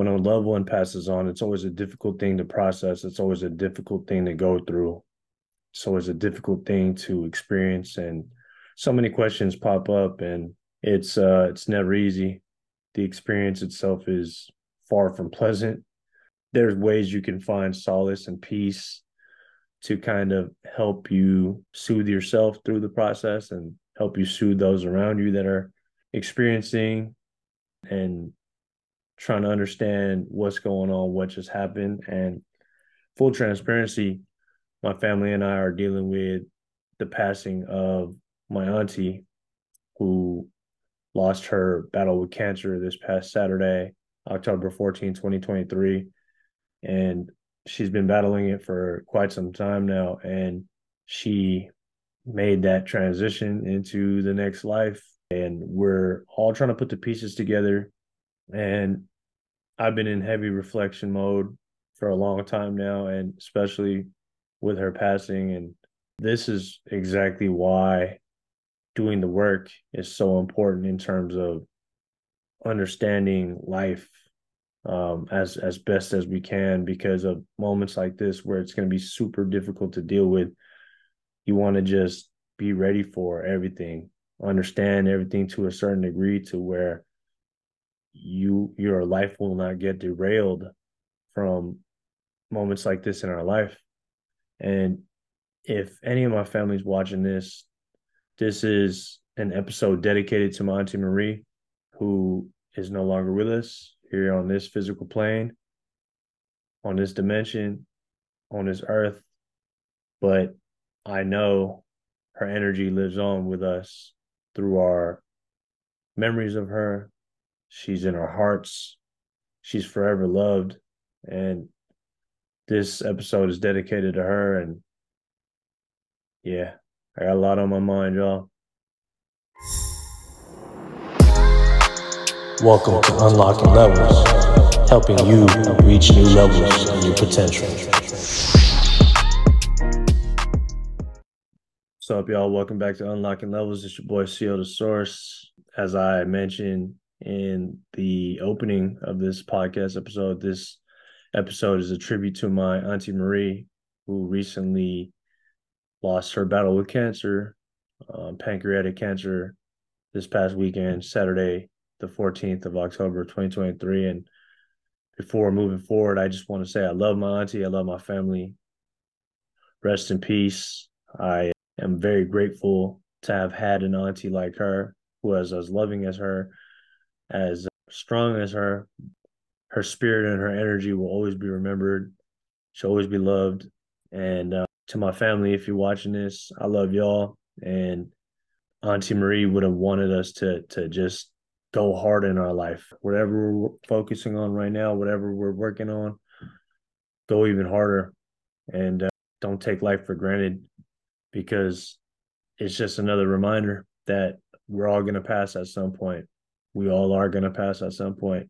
when a loved one passes on, it's always a difficult thing to process. It's always a difficult thing to go through. It's always a difficult thing to experience. And so many questions pop up and it's uh it's never easy. The experience itself is far from pleasant. There's ways you can find solace and peace to kind of help you soothe yourself through the process and help you soothe those around you that are experiencing and trying to understand what's going on, what just happened. And full transparency, my family and I are dealing with the passing of my auntie who lost her battle with cancer this past Saturday, October 14, 2023. And she's been battling it for quite some time now. And she made that transition into the next life. And we're all trying to put the pieces together. And I've been in heavy reflection mode for a long time now, and especially with her passing. And this is exactly why doing the work is so important in terms of understanding life um, as as best as we can because of moments like this where it's going to be super difficult to deal with. You want to just be ready for everything, understand everything to a certain degree to where you your life will not get derailed from moments like this in our life. And if any of my family's watching this, this is an episode dedicated to my Auntie Marie, who is no longer with us here on this physical plane, on this dimension, on this earth. But I know her energy lives on with us through our memories of her. She's in our hearts. She's forever loved. And this episode is dedicated to her. And yeah, I got a lot on my mind, y'all. Welcome to Unlocking Levels, helping you reach new levels of your potential. What's up, y'all? Welcome back to Unlocking Levels. It's your boy, CL the Source. As I mentioned in the opening of this podcast episode, this episode is a tribute to my Auntie Marie, who recently lost her battle with cancer, um, pancreatic cancer, this past weekend, Saturday, the 14th of October, 2023. And before moving forward, I just want to say I love my auntie. I love my family. Rest in peace. I am very grateful to have had an auntie like her who was as loving as her, as strong as her. Her spirit and her energy will always be remembered. She'll always be loved. And uh, to my family, if you're watching this, I love y'all. And Auntie Marie would have wanted us to to just go hard in our life. Whatever we're focusing on right now, whatever we're working on, go even harder, and uh, don't take life for granted because it's just another reminder that we're all going to pass at some point. We all are going to pass at some point.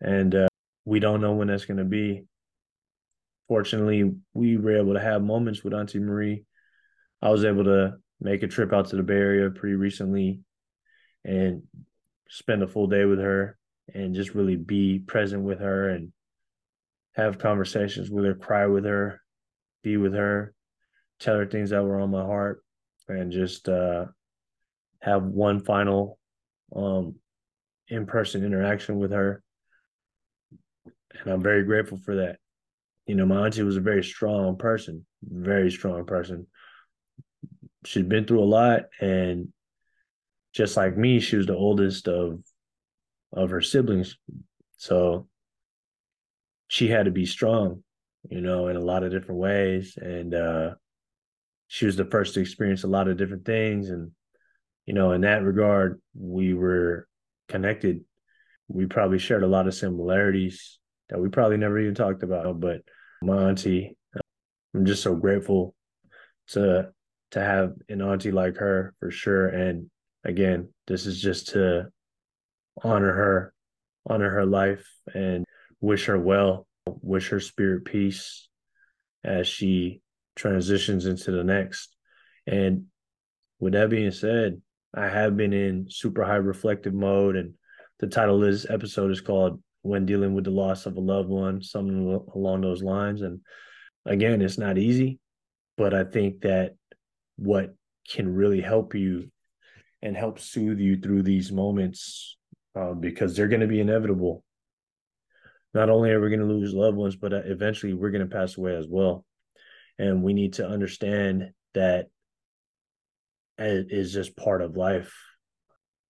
And uh, we don't know when that's going to be fortunately, we were able to have moments with Auntie Marie. I was able to make a trip out to the Bay Area pretty recently and spend a full day with her and just really be present with her and have conversations with her, cry with her, be with her, tell her things that were on my heart, and just uh, have one final um, in person interaction with her. And I'm very grateful for that you know, my auntie was a very strong person, very strong person. She'd been through a lot, and just like me, she was the oldest of of her siblings, so she had to be strong, you know, in a lot of different ways. And uh, she was the first to experience a lot of different things, and you know, in that regard, we were connected. We probably shared a lot of similarities that we probably never even talked about. But my auntie, uh, I'm just so grateful to to have an auntie like her for sure. And again, this is just to honor her, honor her life, and wish her well, wish her spirit peace as she transitions into the next. And with that being said, I have been in super high reflective mode, and the title of this episode is called when dealing with the loss of a loved one, something along those lines. And again, it's not easy, but I think that what can really help you and help soothe you through these moments uh, because they're going to be inevitable. Not only are we going to lose loved ones, but uh, eventually we're going to pass away as well. And we need to understand that is just part of life.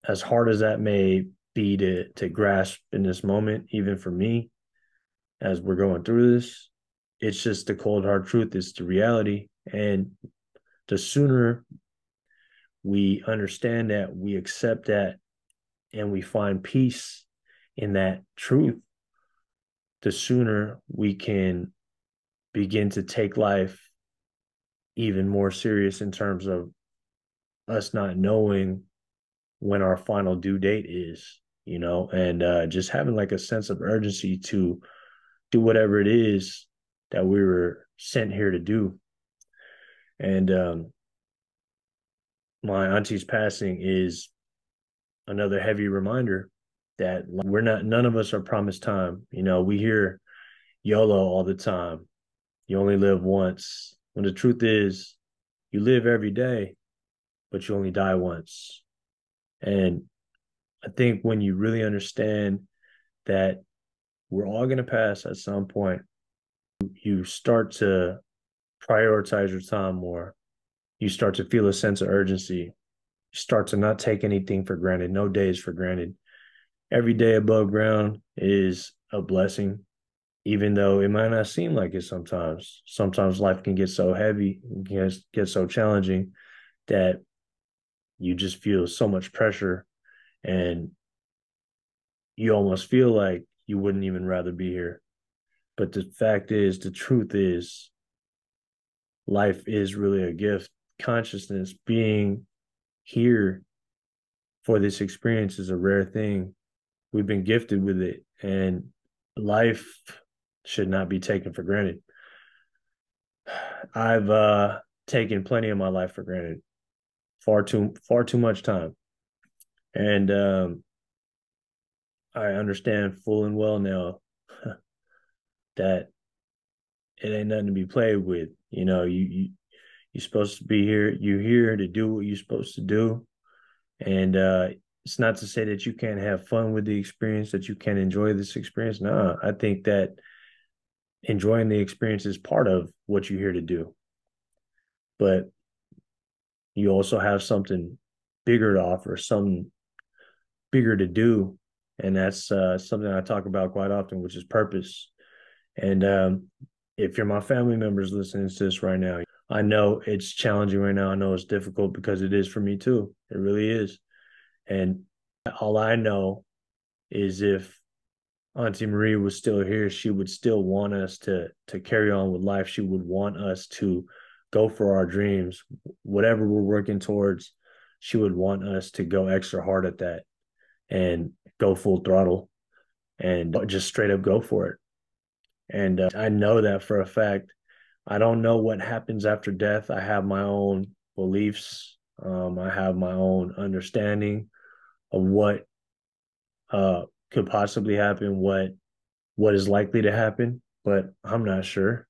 As hard as that may be to to grasp in this moment, even for me, as we're going through this, it's just the cold hard truth. It's the reality, and the sooner we understand that, we accept that, and we find peace in that truth, the sooner we can begin to take life even more serious in terms of us not knowing when our final due date is, you know, and uh, just having like a sense of urgency to do whatever it is that we were sent here to do. And um, my auntie's passing is another heavy reminder that we're not none of us are promised time. You know we hear yolo all the time. You only live once. When the truth is you live every day but you only die once and i think when you really understand that we're all going to pass at some point you start to prioritize your time more you start to feel a sense of urgency. You start to not take anything for granted, no days for granted. Every day above ground is a blessing, even though it might not seem like it sometimes. Sometimes life can get so heavy, can get so challenging that you just feel so much pressure and you almost feel like you wouldn't even rather be here. But the fact is, the truth is, life is really a gift consciousness being here for this experience is a rare thing. We've been gifted with it, and life should not be taken for granted. I've uh, taken plenty of my life for granted, far too far too much time, and um, I understand full and well now that it ain't nothing to be played with. You know, you, you you're supposed to be here. You're here to do what you're supposed to do. And uh, it's not to say that you can't have fun with the experience, that you can't enjoy this experience. No, I think that enjoying the experience is part of what you're here to do. But you also have something bigger to offer, something bigger to do. And that's uh, something I talk about quite often, which is purpose. And um, if you're my family members listening to this right now, I know it's challenging right now. I know it's difficult because it is for me too. It really is. And all I know is if Auntie Marie was still here, she would still want us to to carry on with life. She would want us to go for our dreams, whatever we're working towards. She would want us to go extra hard at that and go full throttle and just straight up go for it. And uh, I know that for a fact I don't know what happens after death. I have my own beliefs. Um, I have my own understanding of what uh, could possibly happen, what what is likely to happen, but I'm not sure.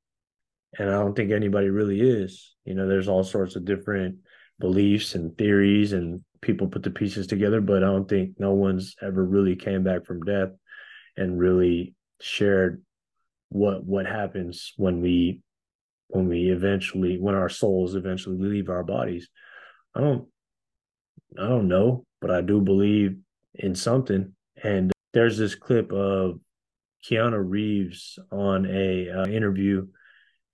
And I don't think anybody really is. You know, there's all sorts of different beliefs and theories and people put the pieces together, but I don't think no one's ever really came back from death and really shared what what happens when we when we eventually when our souls eventually leave our bodies i don't i don't know but i do believe in something and there's this clip of keanu reeves on a uh, interview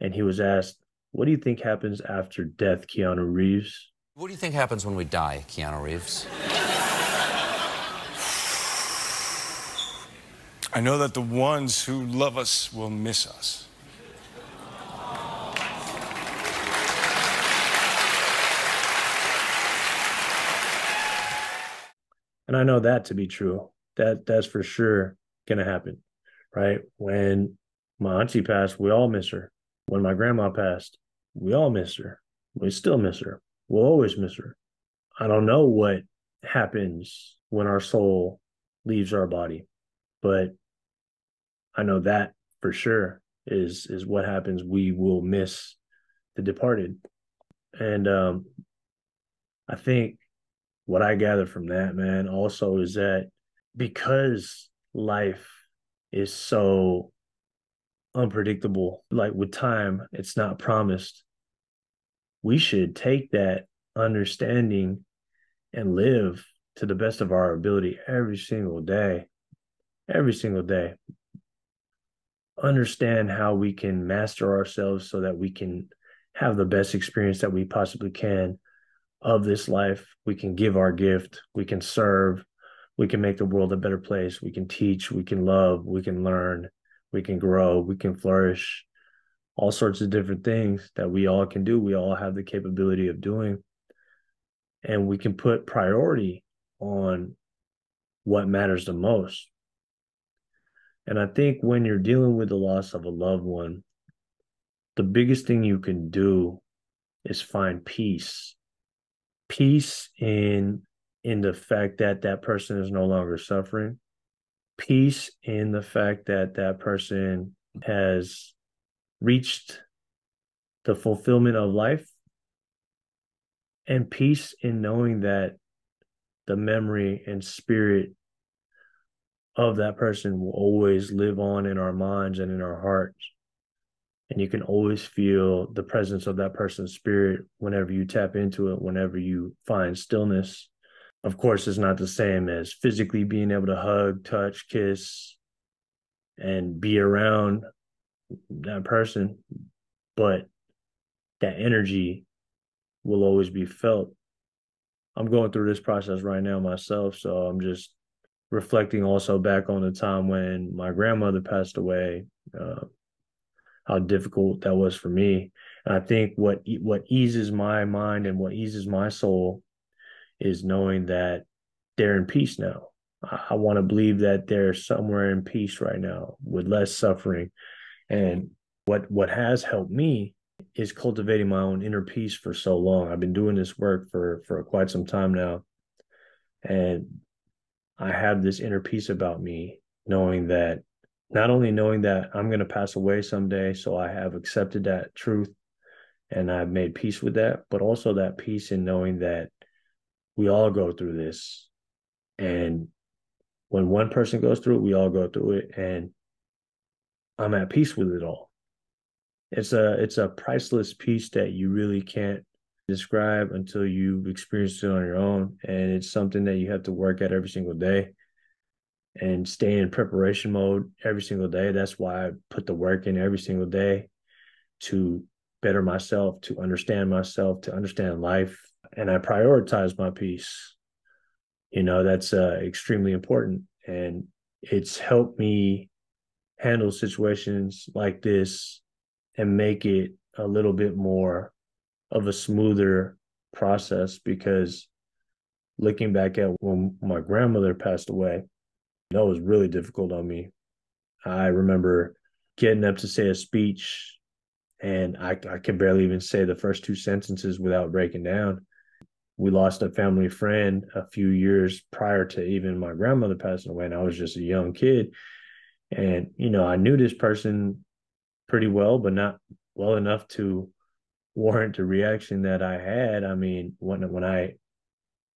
and he was asked what do you think happens after death keanu reeves what do you think happens when we die keanu reeves I know that the ones who love us will miss us. And I know that to be true. That that's for sure gonna happen. Right. When my auntie passed, we all miss her. When my grandma passed, we all miss her. We still miss her. We'll always miss her. I don't know what happens when our soul leaves our body, but I know that for sure is is what happens. We will miss the departed. And um I think what I gather from that, man, also is that because life is so unpredictable, like with time, it's not promised. We should take that understanding and live to the best of our ability every single day. Every single day. Understand how we can master ourselves so that we can have the best experience that we possibly can of this life. We can give our gift, we can serve, we can make the world a better place, we can teach, we can love, we can learn, we can grow, we can flourish. All sorts of different things that we all can do. We all have the capability of doing. And we can put priority on what matters the most. And I think when you're dealing with the loss of a loved one, the biggest thing you can do is find peace peace in in the fact that that person is no longer suffering peace in the fact that that person has reached the fulfillment of life and peace in knowing that the memory and spirit of that person will always live on in our minds and in our hearts. And you can always feel the presence of that person's spirit whenever you tap into it whenever you find stillness of course it's not the same as physically being able to hug touch kiss and be around that person but that energy will always be felt i'm going through this process right now myself so i'm just reflecting also back on the time when my grandmother passed away uh, how difficult that was for me. And I think what what eases my mind and what eases my soul is knowing that they're in peace now. I, I want to believe that they're somewhere in peace right now with less suffering. And what what has helped me is cultivating my own inner peace for so long. I've been doing this work for for quite some time now. And I have this inner peace about me, knowing that not only knowing that I'm going to pass away someday, so I have accepted that truth and I've made peace with that, but also that peace in knowing that we all go through this. And when one person goes through it, we all go through it. And I'm at peace with it all. It's a it's a priceless peace that you really can't describe until you've experienced it on your own. And it's something that you have to work at every single day and stay in preparation mode every single day. That's why I put the work in every single day to better myself, to understand myself, to understand life. And I prioritize my peace. You know, that's uh, extremely important. And it's helped me handle situations like this and make it a little bit more of a smoother process because looking back at when my grandmother passed away, that was really difficult on me. I remember getting up to say a speech and I, I could barely even say the first two sentences without breaking down. We lost a family friend a few years prior to even my grandmother passing away, and I was just a young kid. And, you know, I knew this person pretty well, but not well enough to warrant the reaction that I had. I mean, when when I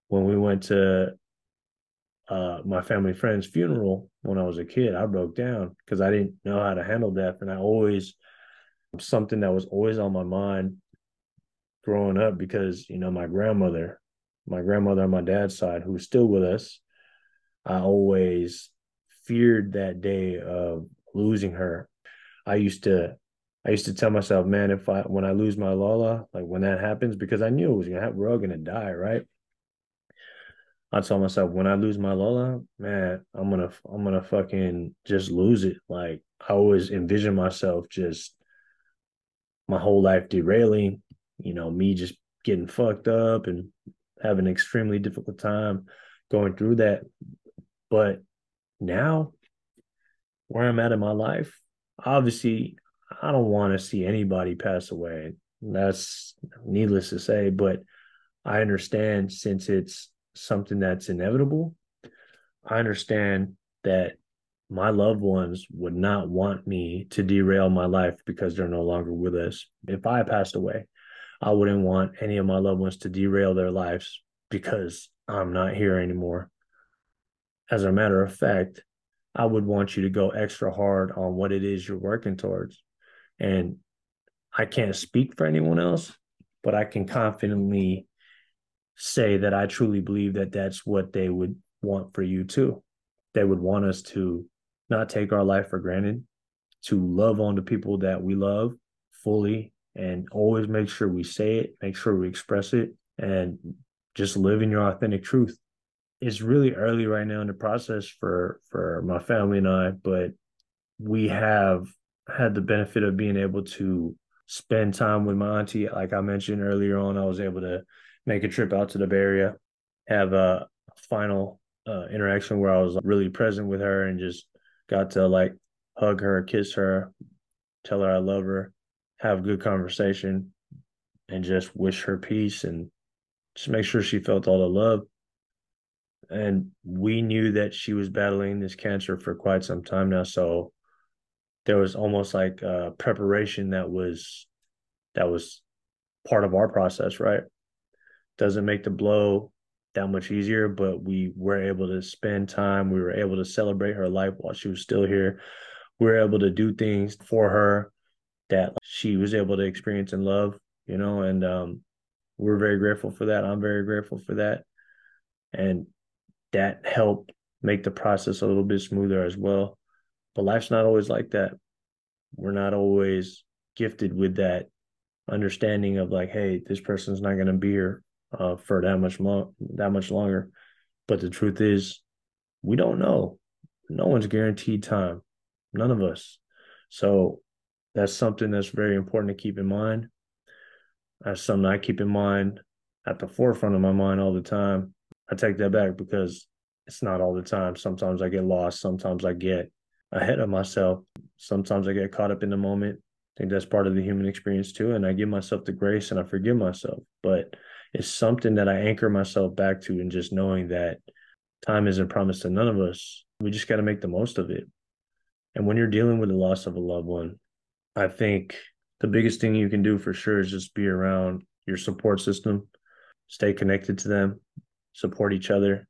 when we went to uh, my family friend's funeral when I was a kid, I broke down because I didn't know how to handle death. And I always, something that was always on my mind growing up because, you know, my grandmother, my grandmother on my dad's side, who's still with us, I always feared that day of losing her. I used to, I used to tell myself, man, if I, when I lose my Lola, like when that happens, because I knew it was to happen, we're all to die, right? I told myself when I lose my Lola, man, I'm gonna I'm gonna fucking just lose it. Like I always envision myself just my whole life derailing, you know, me just getting fucked up and having an extremely difficult time going through that. But now, where I'm at in my life, obviously, I don't want to see anybody pass away. That's needless to say, but I understand since it's something that's inevitable. I understand that my loved ones would not want me to derail my life because they're no longer with us. If I passed away, I wouldn't want any of my loved ones to derail their lives because I'm not here anymore. As a matter of fact, I would want you to go extra hard on what it is you're working towards. And I can't speak for anyone else, but I can confidently say that I truly believe that that's what they would want for you too. They would want us to not take our life for granted, to love on the people that we love fully and always make sure we say it, make sure we express it, and just live in your authentic truth. It's really early right now in the process for for my family and I, but we have had the benefit of being able to spend time with my auntie. Like I mentioned earlier on, I was able to make a trip out to the Bay Area, have a final uh, interaction where I was really present with her and just got to like hug her, kiss her, tell her I love her, have a good conversation, and just wish her peace and just make sure she felt all the love. And we knew that she was battling this cancer for quite some time now. So there was almost like a preparation that was that was part of our process, right? Doesn't make the blow that much easier, but we were able to spend time. We were able to celebrate her life while she was still here. We were able to do things for her that she was able to experience and love, you know, and um, we're very grateful for that. I'm very grateful for that. And that helped make the process a little bit smoother as well. But life's not always like that. We're not always gifted with that understanding of like, hey, this person's not going to be here uh, for that much more, that much longer. But the truth is, we don't know. No one's guaranteed time. None of us. So that's something that's very important to keep in mind. That's something I keep in mind at the forefront of my mind all the time. I take that back because it's not all the time. Sometimes I get lost. Sometimes I get ahead of myself. Sometimes I get caught up in the moment. I think that's part of the human experience too. And I give myself the grace and I forgive myself. But it's something that I anchor myself back to and just knowing that time isn't promised to none of us. We just got to make the most of it. And when you're dealing with the loss of a loved one, I think the biggest thing you can do for sure is just be around your support system, stay connected to them, support each other,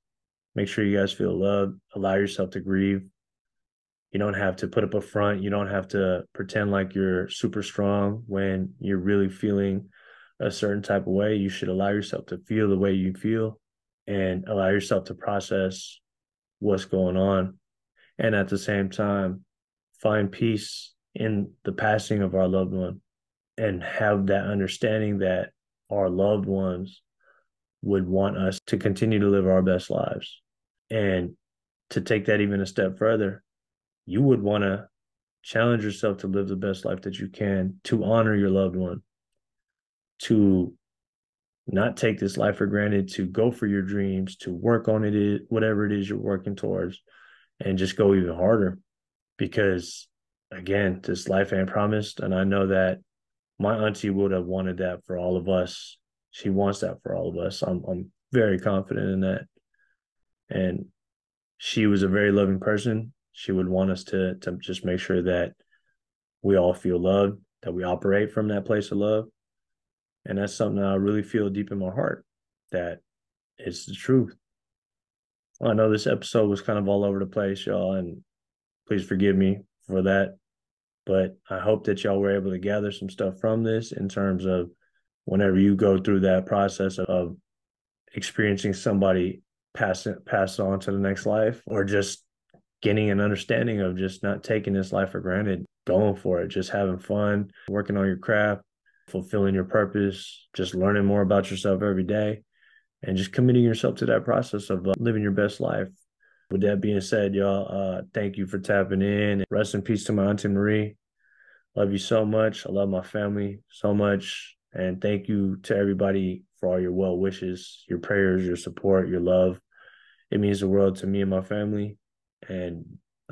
make sure you guys feel loved, allow yourself to grieve. You don't have to put up a front. You don't have to pretend like you're super strong when you're really feeling a certain type of way. You should allow yourself to feel the way you feel and allow yourself to process what's going on. And at the same time, find peace in the passing of our loved one and have that understanding that our loved ones would want us to continue to live our best lives. And to take that even a step further, you would want to challenge yourself to live the best life that you can, to honor your loved one, to not take this life for granted, to go for your dreams, to work on it, whatever it is you're working towards, and just go even harder. Because again, this life ain't promised. And I know that my auntie would have wanted that for all of us. She wants that for all of us. I'm I'm very confident in that. And she was a very loving person. She would want us to to just make sure that we all feel loved, that we operate from that place of love. And that's something I really feel deep in my heart that it's the truth. I know this episode was kind of all over the place, y'all, and please forgive me for that. But I hope that y'all were able to gather some stuff from this in terms of whenever you go through that process of experiencing somebody pass pass on to the next life or just getting an understanding of just not taking this life for granted, going for it, just having fun, working on your craft, fulfilling your purpose, just learning more about yourself every day, and just committing yourself to that process of uh, living your best life. With that being said, y'all, uh, thank you for tapping in. Rest in peace to my Auntie Marie. Love you so much. I love my family so much. And thank you to everybody for all your well wishes, your prayers, your support, your love. It means the world to me and my family. And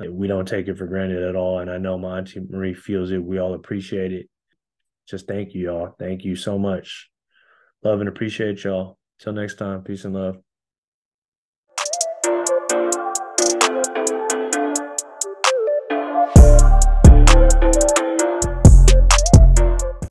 we don't take it for granted at all. And I know my Auntie Marie feels it. We all appreciate it. Just thank you, y'all. Thank you so much. Love and appreciate y'all. Till next time. Peace and love.